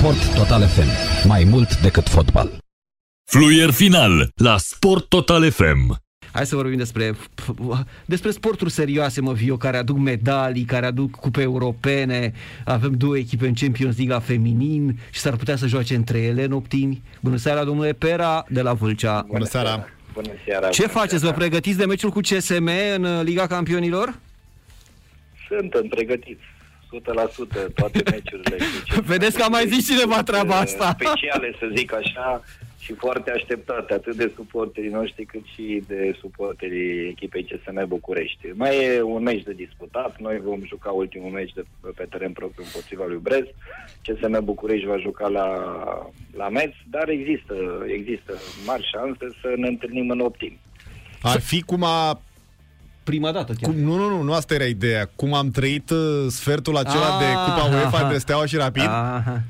Sport Total FM. Mai mult decât fotbal. Fluier final la Sport Total FM. Hai să vorbim despre, despre sporturi serioase, mă, Vio, care aduc medalii, care aduc cupe europene. Avem două echipe în Champions League la feminin și s-ar putea să joace între ele în optimi. Bună seara, domnule Pera, de la Vâlcea. Bună seara! Bună seara! Ce bună faceți? seara. Vă pregătiți de meciul cu CSM în uh, Liga Campionilor? Suntem pregătiți. 100% toate meciurile. cu Vedeți că a mai zis cineva treaba uh, asta. Speciale, să zic așa, și foarte așteptate, atât de suporterii noștri, cât și de suporterii echipei CSM București. Mai e un meci de disputat, noi vom juca ultimul meci de, pe teren propriu împotriva lui Brest, CSM București va juca la, la Metz, dar există, există mari șanse să ne întâlnim în optim. Ar fi cum a... Prima dată chiar. Cum, nu, nu, nu, nu asta era ideea. Cum am trăit uh, sfertul acela Ah, de Cupa UEFA aha. de Steaua și Rapid? Aha.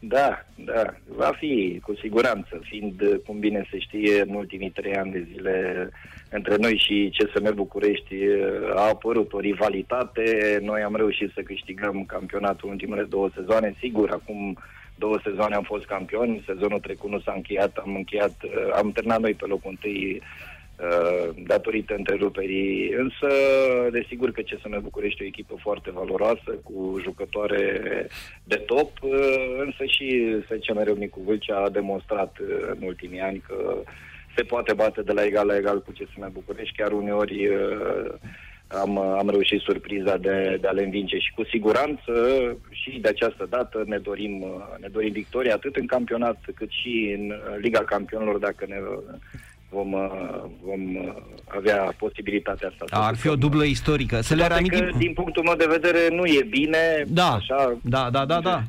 Da, da, va fi cu siguranță, fiind, uh, cum bine se știe, în ultimii trei ani de zile între noi și CSM București uh, a apărut o rivalitate. Noi am reușit să câștigăm campionatul în ultimele două sezoane. Sigur, acum două sezoane am fost campioni, sezonul trecut nu s-a încheiat, am încheiat, uh, am terminat noi pe locul întâi uh, datorită întreruperii. Însă, desigur că CSM București e o echipă foarte valoroasă, cu jucătoare de top, uh, însă și SCM Râmnicu Vâlcea a demonstrat uh, în ultimii ani că se poate bate de la egal la egal cu CSM București, chiar uneori uh, am, am reușit surpriza de, de a le învinge și cu siguranță și de această dată ne dorim, uh, ne dorim victoria atât în campionat cât și în uh, Liga Campionilor dacă ne vom, uh, vom uh, avea posibilitatea asta. să Ar fi o jucăm. dublă istorică. Să le Poate că, reamintim... din punctul meu de vedere, nu e bine. Da, așa, da, da, da, da.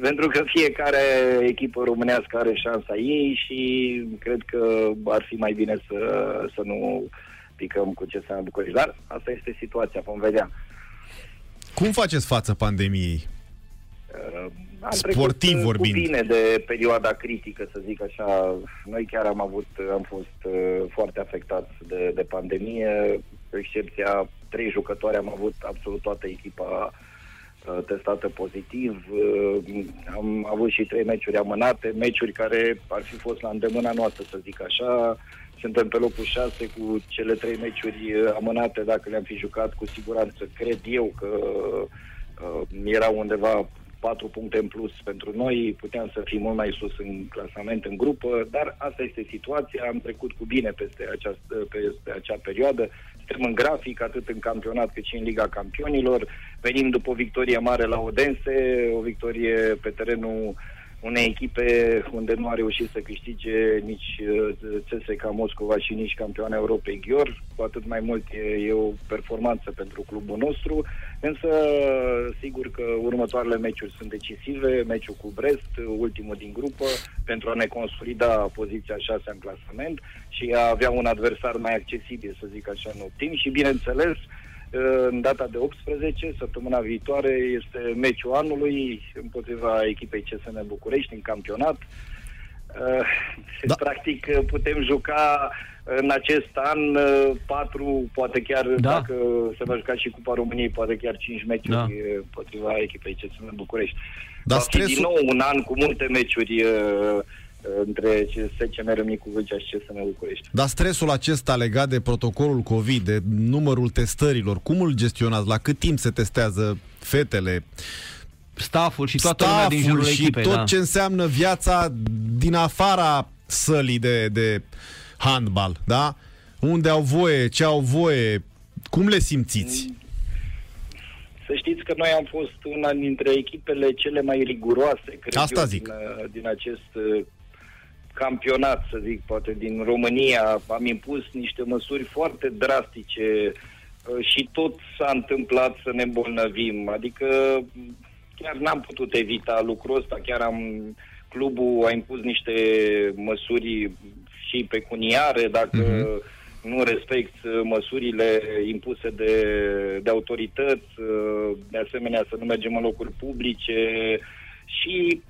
Pentru că fiecare echipă românească are șansa ei și cred că ar fi mai bine să, să nu picăm cu ce în București. Dar asta este situația, vom vedea. Cum faceți față pandemiei? Uh, Am Sportiv trecut, uh, vorbind. Cu bine de perioada critică, să zic așa. Noi chiar am avut, am fost uh, foarte afectați de, de pandemie. Cu excepția trei jucători, am avut absolut toată echipa uh, testată pozitiv. Uh, Am avut și trei meciuri amânate, meciuri care ar fi fost la îndemâna noastră, să zic așa. Suntem pe locul 6 cu cele trei meciuri uh, amânate, dacă le-am fi jucat, cu siguranță cred eu că uh, era undeva 4 puncte în plus pentru noi, puteam să fim mult mai sus în clasament, în grupă, dar asta este situația, am trecut cu bine peste, această, peste acea perioadă, suntem în grafic, atât în campionat cât și în Liga Campionilor, venim după o victorie mare la Odense, o victorie pe terenul unei echipe unde nu a reușit să câștige nici uh, CSKA Moscova și nici campioana Europei Ghior, cu atât mai mult e, e o performanță pentru clubul nostru, însă sigur că următoarele meciuri sunt decisive, meciul cu Brest, ultimul din grupă, pentru a ne consolida poziția 6 în clasament și a avea un adversar mai accesibil, să zic așa, în optim. Și bineînțeles în data de 18, săptămâna viitoare, este meciul anului împotriva echipei CSM București în campionat. Uh, Da. Practic putem juca în acest an uh, patru, poate chiar Da. dacă se va juca și Cupa României, poate chiar cinci meciuri Da. uh, împotriva echipei CSM București. Dar va fi stresul- din nou un an cu multe meciuri uh, între SCM Râmnicu Vâlcea și CSM București. Dar stresul acesta legat de protocolul COVID, de numărul testărilor, cum îl gestionați? La cât timp se testează fetele? Stafful și toată lumea din Stafful jurul și echipei. tot da. ce înseamnă viața din afara sălii de, de handbal, da? Unde au voie, ce au voie, cum le simțiți? Să știți că noi am fost una dintre echipele cele mai riguroase, cred Asta eu, zic. Din, uh, din acest uh, campionat, să zic, poate din România. Am impus niște măsuri foarte drastice uh, și tot s-a întâmplat să ne îmbolnăvim. Adică m, chiar n-am putut evita lucrul ăsta, chiar am clubul a impus niște măsuri și pecuniare dacă Mhm. nu respect uh, măsurile impuse de, de autorități, uh, de asemenea să nu mergem în locuri publice și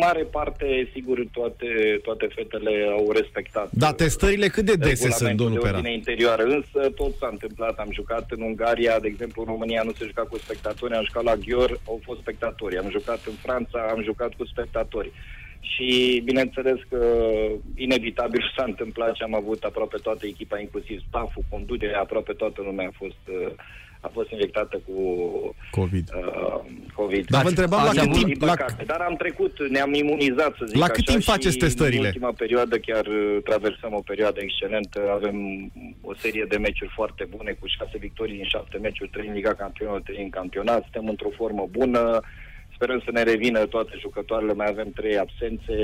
mare parte, sigur, toate, toate fetele au respectat. Da, testările cât de dese sunt, regulamentul domnul de Pera? ordine interioară, însă tot s-a întâmplat. Am jucat în Ungaria, de exemplu, în România nu se juca cu spectatori, am jucat la Ghior, au fost spectatori. Am jucat în Franța, am jucat cu spectatori. Și bineînțeles că inevitabil s-a întâmplat și am avut aproape toată echipa, inclusiv stafful, conducerea, aproape toată lumea a fost, uh, a fost infectată cu COVID. uh, COVID. Dar vă Ați- întrebam la ați cât avut- timp... Din La, păcate, dar am trecut, ne-am imunizat, să zic La cât așa, timp și faceți testările? în ultima perioadă chiar uh, traversăm o perioadă excelentă, avem o serie de meciuri foarte bune, cu șase victorii din șapte meciuri, trei în Liga Campionilor, trei în campionat, suntem într-o formă bună, sperăm să ne revină toate jucătoarele, mai avem trei absențe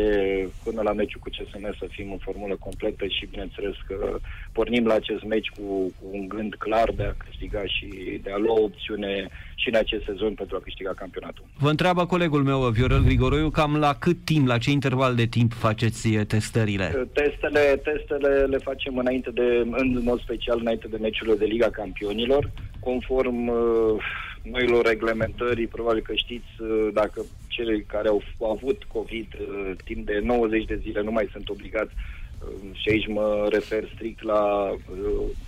până la meciul cu CSM să fim în formulă completă și bineînțeles că pornim la acest meci cu, cu un gând clar de a câștiga și de a lua o opțiune și în acest sezon pentru a câștiga campionatul. Vă întreabă colegul meu, Viorel Grigoroiu, cam la cât timp, la ce interval de timp faceți eh, testările? Testele, testele le facem înainte de, în mod special înainte de meciurile de Liga Campionilor, conform uh, noilor reglementări, probabil că știți, uh, dacă cei care au f- avut COVID uh, timp de 90 de zile nu mai sunt obligați, uh, și aici mă refer strict la uh,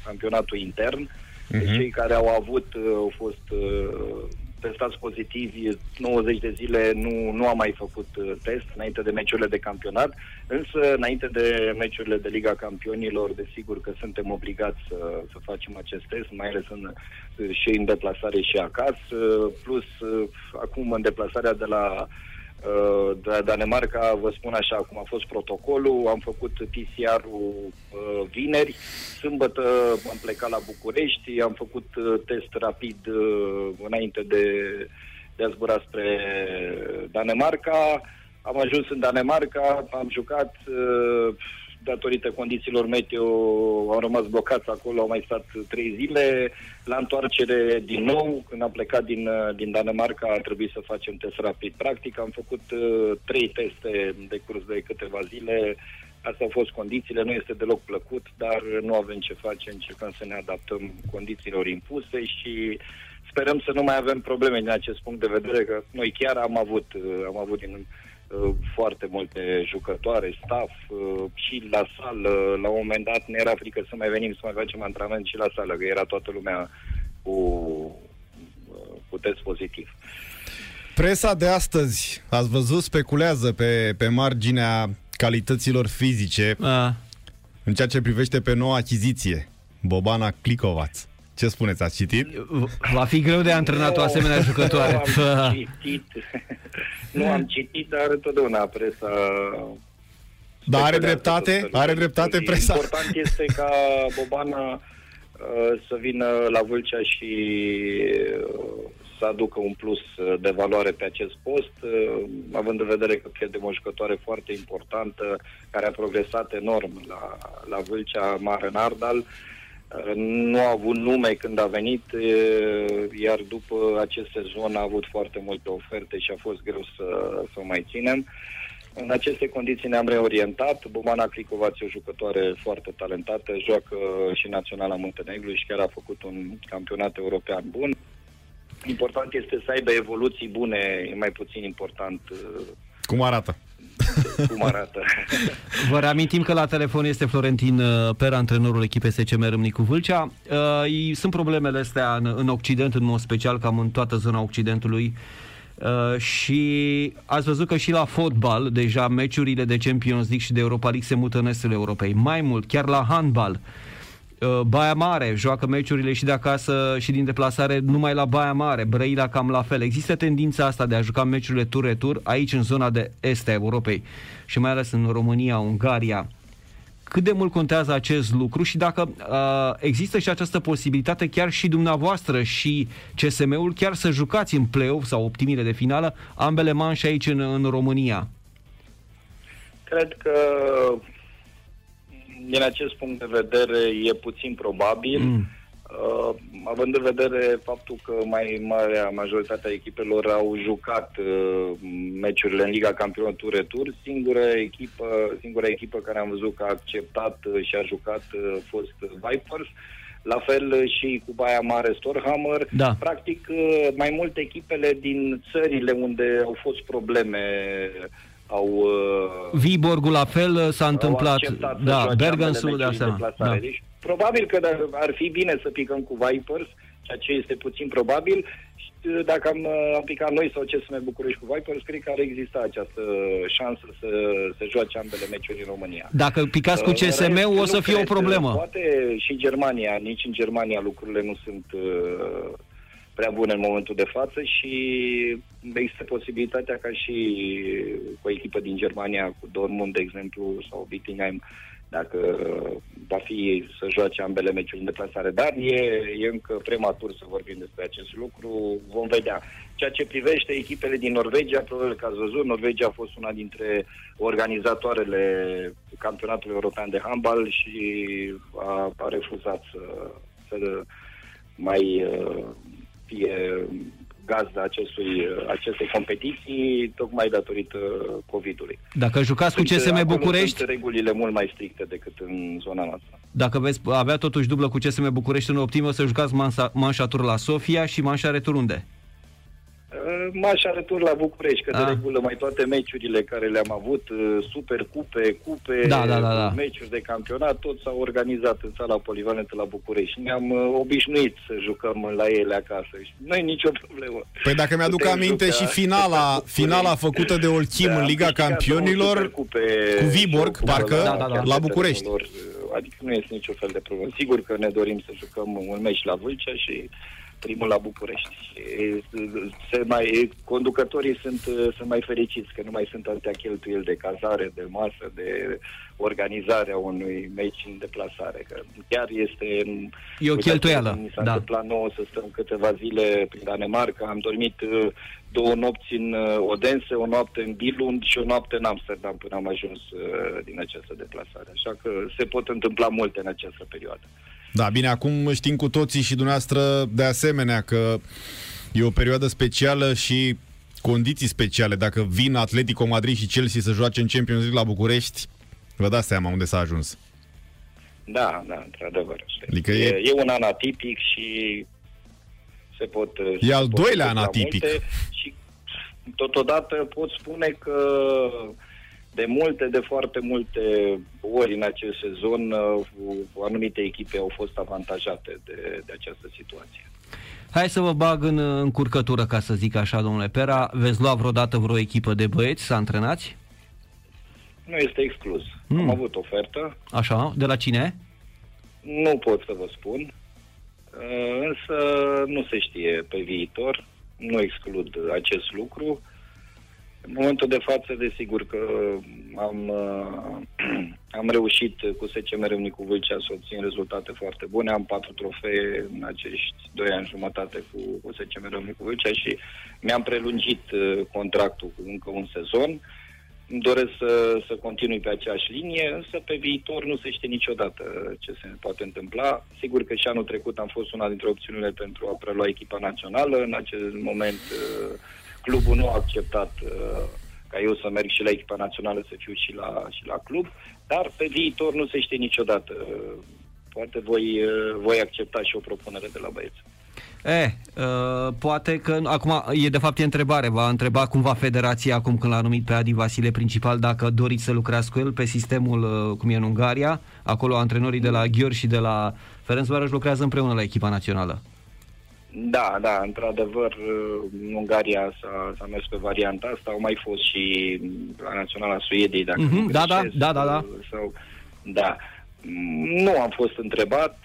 campionatul intern, deci cei care au avut, uh, au fost uh, testați pozitivi 90 de zile, nu, nu am mai făcut uh, test înainte de meciurile de campionat, însă înainte de meciurile de Liga Campionilor, desigur că suntem obligați să, să facem acest test, mai ales în, și în deplasare și acasă, plus uh, acum în deplasarea de la uh, de la Danemarca, vă spun așa cum a fost protocolul, am făcut PCR-ul uh, vineri, sâmbătă am plecat la București, am făcut uh, test rapid uh, înainte de, de a zbura spre Danemarca, am ajuns în Danemarca, am jucat uh, datorită condițiilor meteo, am rămas blocați acolo, au mai stat trei zile. La întoarcere din nou, când am plecat din, uh, din Danemarca, a trebuit să facem test rapid. Practic am făcut uh, trei teste de curs de câteva zile. Astea au fost condițiile, nu este deloc plăcut, dar nu avem ce face, încercăm să ne adaptăm condițiilor impuse și sperăm să nu mai avem probleme din acest punct de vedere, că noi chiar am avut, uh, am avut din uh, foarte multe jucătoare, staff uh, și la sală. La un moment dat ne era frică să mai venim să mai facem antrenament și la sală, că era toată lumea cu, uh, cu test pozitiv. Presa de astăzi, ați văzut, speculează pe, pe marginea calităților fizice A, în ceea ce privește pe noua achiziție, Bobana Clicovaț. Ce spuneți, ați citit? va fi greu de antrenat o asemenea jucătoare. Nu am citit, nu am citit, dar întotdeauna presa... Dar are speculează dreptate? tot felul Are de dreptate lucruri. presa? Important este ca Bobana uh, să vină la Vâlcea și uh, să aducă un plus uh, de valoare pe acest post, uh, având în vedere că pierdem o jucătoare foarte importantă care a progresat enorm la, la Vâlcea, Mare Nardal. Uh, Nu a avut nume când a venit, uh, iar după acest sezon a avut foarte multe oferte și a fost greu să, să o mai ținem. În aceste condiții ne-am reorientat. Bomana Clicovaț e o jucătoare foarte talentată, joacă și Naționala Muntenegru și chiar a făcut un campionat european bun. Important este să aibă evoluții bune, e mai puțin important uh, Cum arată? cum arată. Vă reamintim că la telefon este Florentin uh, Per, antrenorul echipei SCM Râmnicu Vâlcea. Uh, i- Sunt problemele astea în, în Occident, în mod special, cam în toată zona Occidentului. Uh, și ați văzut că și la fotbal, deja meciurile de Champions League și de Europa League se mută în estul Europei. Mai mult, chiar la handbal. Uh, Baia Mare joacă meciurile și de acasă și din deplasare numai la Baia Mare, Brăila cam la fel. Există tendința asta de a juca meciurile tur-retur aici în zona de est a Europei și mai ales în România, Ungaria. Cât de mult contează acest lucru și dacă uh, există și această posibilitate chiar și dumneavoastră și CSM-ul chiar să jucați în play-off sau optimile de finală ambele manșe aici în, în România. Cred că din acest punct de vedere e puțin probabil, mm. uh, având în vedere faptul că mai marea majoritatea echipelor au jucat uh, meciurile în Liga Campionilor Tur-Retur, singura echipă, singura echipă care am văzut că a acceptat uh, și a jucat uh, a fost Vipers. La fel uh, și cu Baia Mare Storhammer. Da. Practic, uh, mai multe echipele din țările unde au fost probleme au uh, Viborgul la fel s-a au întâmplat. acceptat să Da, joace Bergensul ambele de meciuri în asemenea. deplasare. Da. Deci, probabil că da- ar fi bine să picăm cu Vipers, ceea ce este puțin probabil. Și uh, dacă am, uh, am picat noi sau CSM București cu Vipers, cred că ar exista această șansă să, să joace ambele meciuri în România. Dacă picați cu Uh, în CSM, rest, o să nu fie o cred, problemă. Poate și Germania, nici în Germania lucrurile nu sunt uh, prea bune în momentul de față și există posibilitatea ca și cu o echipă din Germania, cu Dortmund, de exemplu, sau Wittenheim, dacă va fi să joace ambele meciuri în deplasare. Dar e, e încă prematur să vorbim despre acest lucru, vom vedea. Ceea ce privește echipele din Norvegia, probabil că ați văzut, Norvegia a fost una dintre organizatoarele campionatului european de handbal și a, a refuzat să, să mai uh, fie gazda acestui, acestei competiții, tocmai datorită COVID-ului. Dacă jucați cu Sunt, CSM acolo București, Sunt regulile mult mai stricte decât în zona noastră. dacă veți avea totuși dublă cu CSM București în optimă, să jucați mansa, manșa tur la Sofia și manșa retur unde? Uh, M-aș retur la București, că Ah. de regulă mai toate meciurile care le-am avut, uh, super cupe, cupe, Da, da, da, da. meciuri de campionat, tot s-au organizat în sala polivalentă la București. Ne-am uh, obișnuit să jucăm la ele acasă și nu e nicio problemă. Păi dacă mi-aduc Putem aminte juca și la finala, București. finala făcută de Olchim Da, în am Liga câștigat Campionilor, două supercupe cu Viborg, și o cupă parcă, Da, da, da. chiar la pe București. terenul lor. Adică nu este niciun fel de problemă. Sigur că ne dorim să jucăm un meci la Vâlcea și primul la București. Și Se mai, conducătorii sunt, sunt mai fericiți că nu mai sunt atâtea cheltuieli de cazare, de masă, de organizarea unui meci în deplasare. Că chiar este... E o Uitați, cheltuială, Mi s-a da. întâmplat nouă să stăm câteva zile prin Danemarca. Am dormit uh, două nopți în uh, Odense, o noapte în Billund și o noapte în Amsterdam până am ajuns uh, din această deplasare. Așa că se pot întâmpla multe în această perioadă. Da, bine, acum știm cu toții și dumneavoastră de asemenea că e o perioadă specială și condiții speciale. Dacă vin Atletico Madrid și Chelsea să joace în Champions League la București, vă dați seama unde s-a ajuns. Da, da, într-adevăr. așa Adică e, e- e un an atipic și se pot... uh, E se al pot doilea întâmpla an atipic. multe Și totodată pot spune că de multe, de foarte multe ori în acest sezon uh, anumite echipe au fost avantajate de, de această situație. Hai să vă bag în uh, încurcătură, ca să zic așa, domnule Pera. Veți lua vreodată vreo echipă de băieți să antrenați? Nu este exclus. Mm. Am avut ofertă, Așa, de la cine? nu pot să vă spun, uh, însă nu se știe pe viitor, nu exclud acest lucru. În momentul de față, desigur că am, uh, am reușit cu SCM Râmnicu Vâlcea să obțin rezultate foarte bune. Am patru trofee în acești doi ani jumătate cu, cu SCM Râmnicu Vâlcea și mi-am prelungit uh, contractul cu încă un sezon. Îmi doresc să, să continui pe aceeași linie, însă pe viitor nu se știe niciodată ce se poate întâmpla. Sigur că și anul trecut am fost una dintre opțiunile pentru a prelua echipa națională. În acest moment uh, clubul nu a acceptat uh, ca eu să merg și la echipa națională, să fiu și la, și la club, dar pe viitor nu se știe niciodată. Poate voi, uh, voi accepta și o propunere de la băieți. E, uh, poate că... Acum, e de fapt e întrebare. Va întreba cumva federația, acum când l-a numit pe Adi Vasile principal, dacă doriți să lucrați cu el pe sistemul uh, cum e în Ungaria. Acolo antrenorii de la Ghior și de la Ferencvaros lucrează împreună la echipa națională. Da, da, într-adevăr, în Ungaria s-a, s-a mers pe varianta asta, au mai fost și la Naționala Suediei, dacă Mhm, nu da, da, greșesc, da, da, da. Sau, da. Nu am fost întrebat,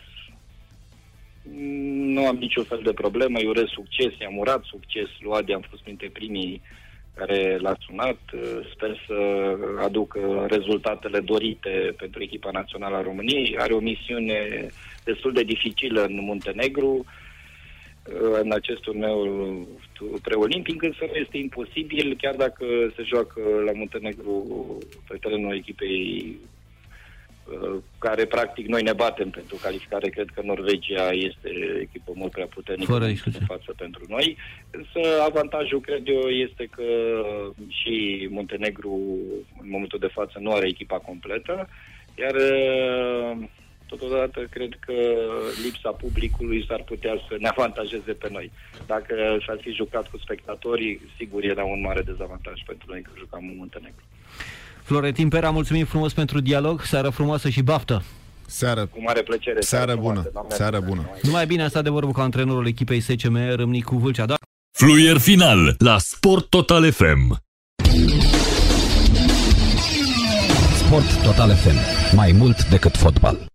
nu am niciun fel de problemă, îi urez succes, i-am urat succes, lui Adi am fost printre primii care l-a sunat. Sper să aducă rezultatele dorite pentru echipa națională a României. Are o misiune destul de dificilă în Muntenegru, în acest turneu preolimpic, însă nu este imposibil, chiar dacă se joacă la Muntenegru pe terenul echipei uh, care practic noi ne batem pentru calificare. Cred că Norvegia este o echipă mult prea puternică Fără în discuție. față pentru noi. Însă avantajul, cred eu, este că și Muntenegru în momentul de față nu are echipa completă, iar uh, totodată cred că lipsa publicului s-ar putea să ne avantajeze pe noi. Dacă s-ar fi jucat cu spectatorii, sigur era un mare dezavantaj pentru noi că jucam în Muntenegru. Florentin Pera, mulțumim frumos pentru dialog, seară frumoasă și baftă! Seară, Cu mare plăcere. seară bună, frumoasă, doamne seară ajută. bună. Numai bine a stat de vorbă cu antrenorul echipei SCM Râmnicu Vâlcea, da? Fluier final la Sport Total FM. Sport Total FM. Mai mult decât fotbal.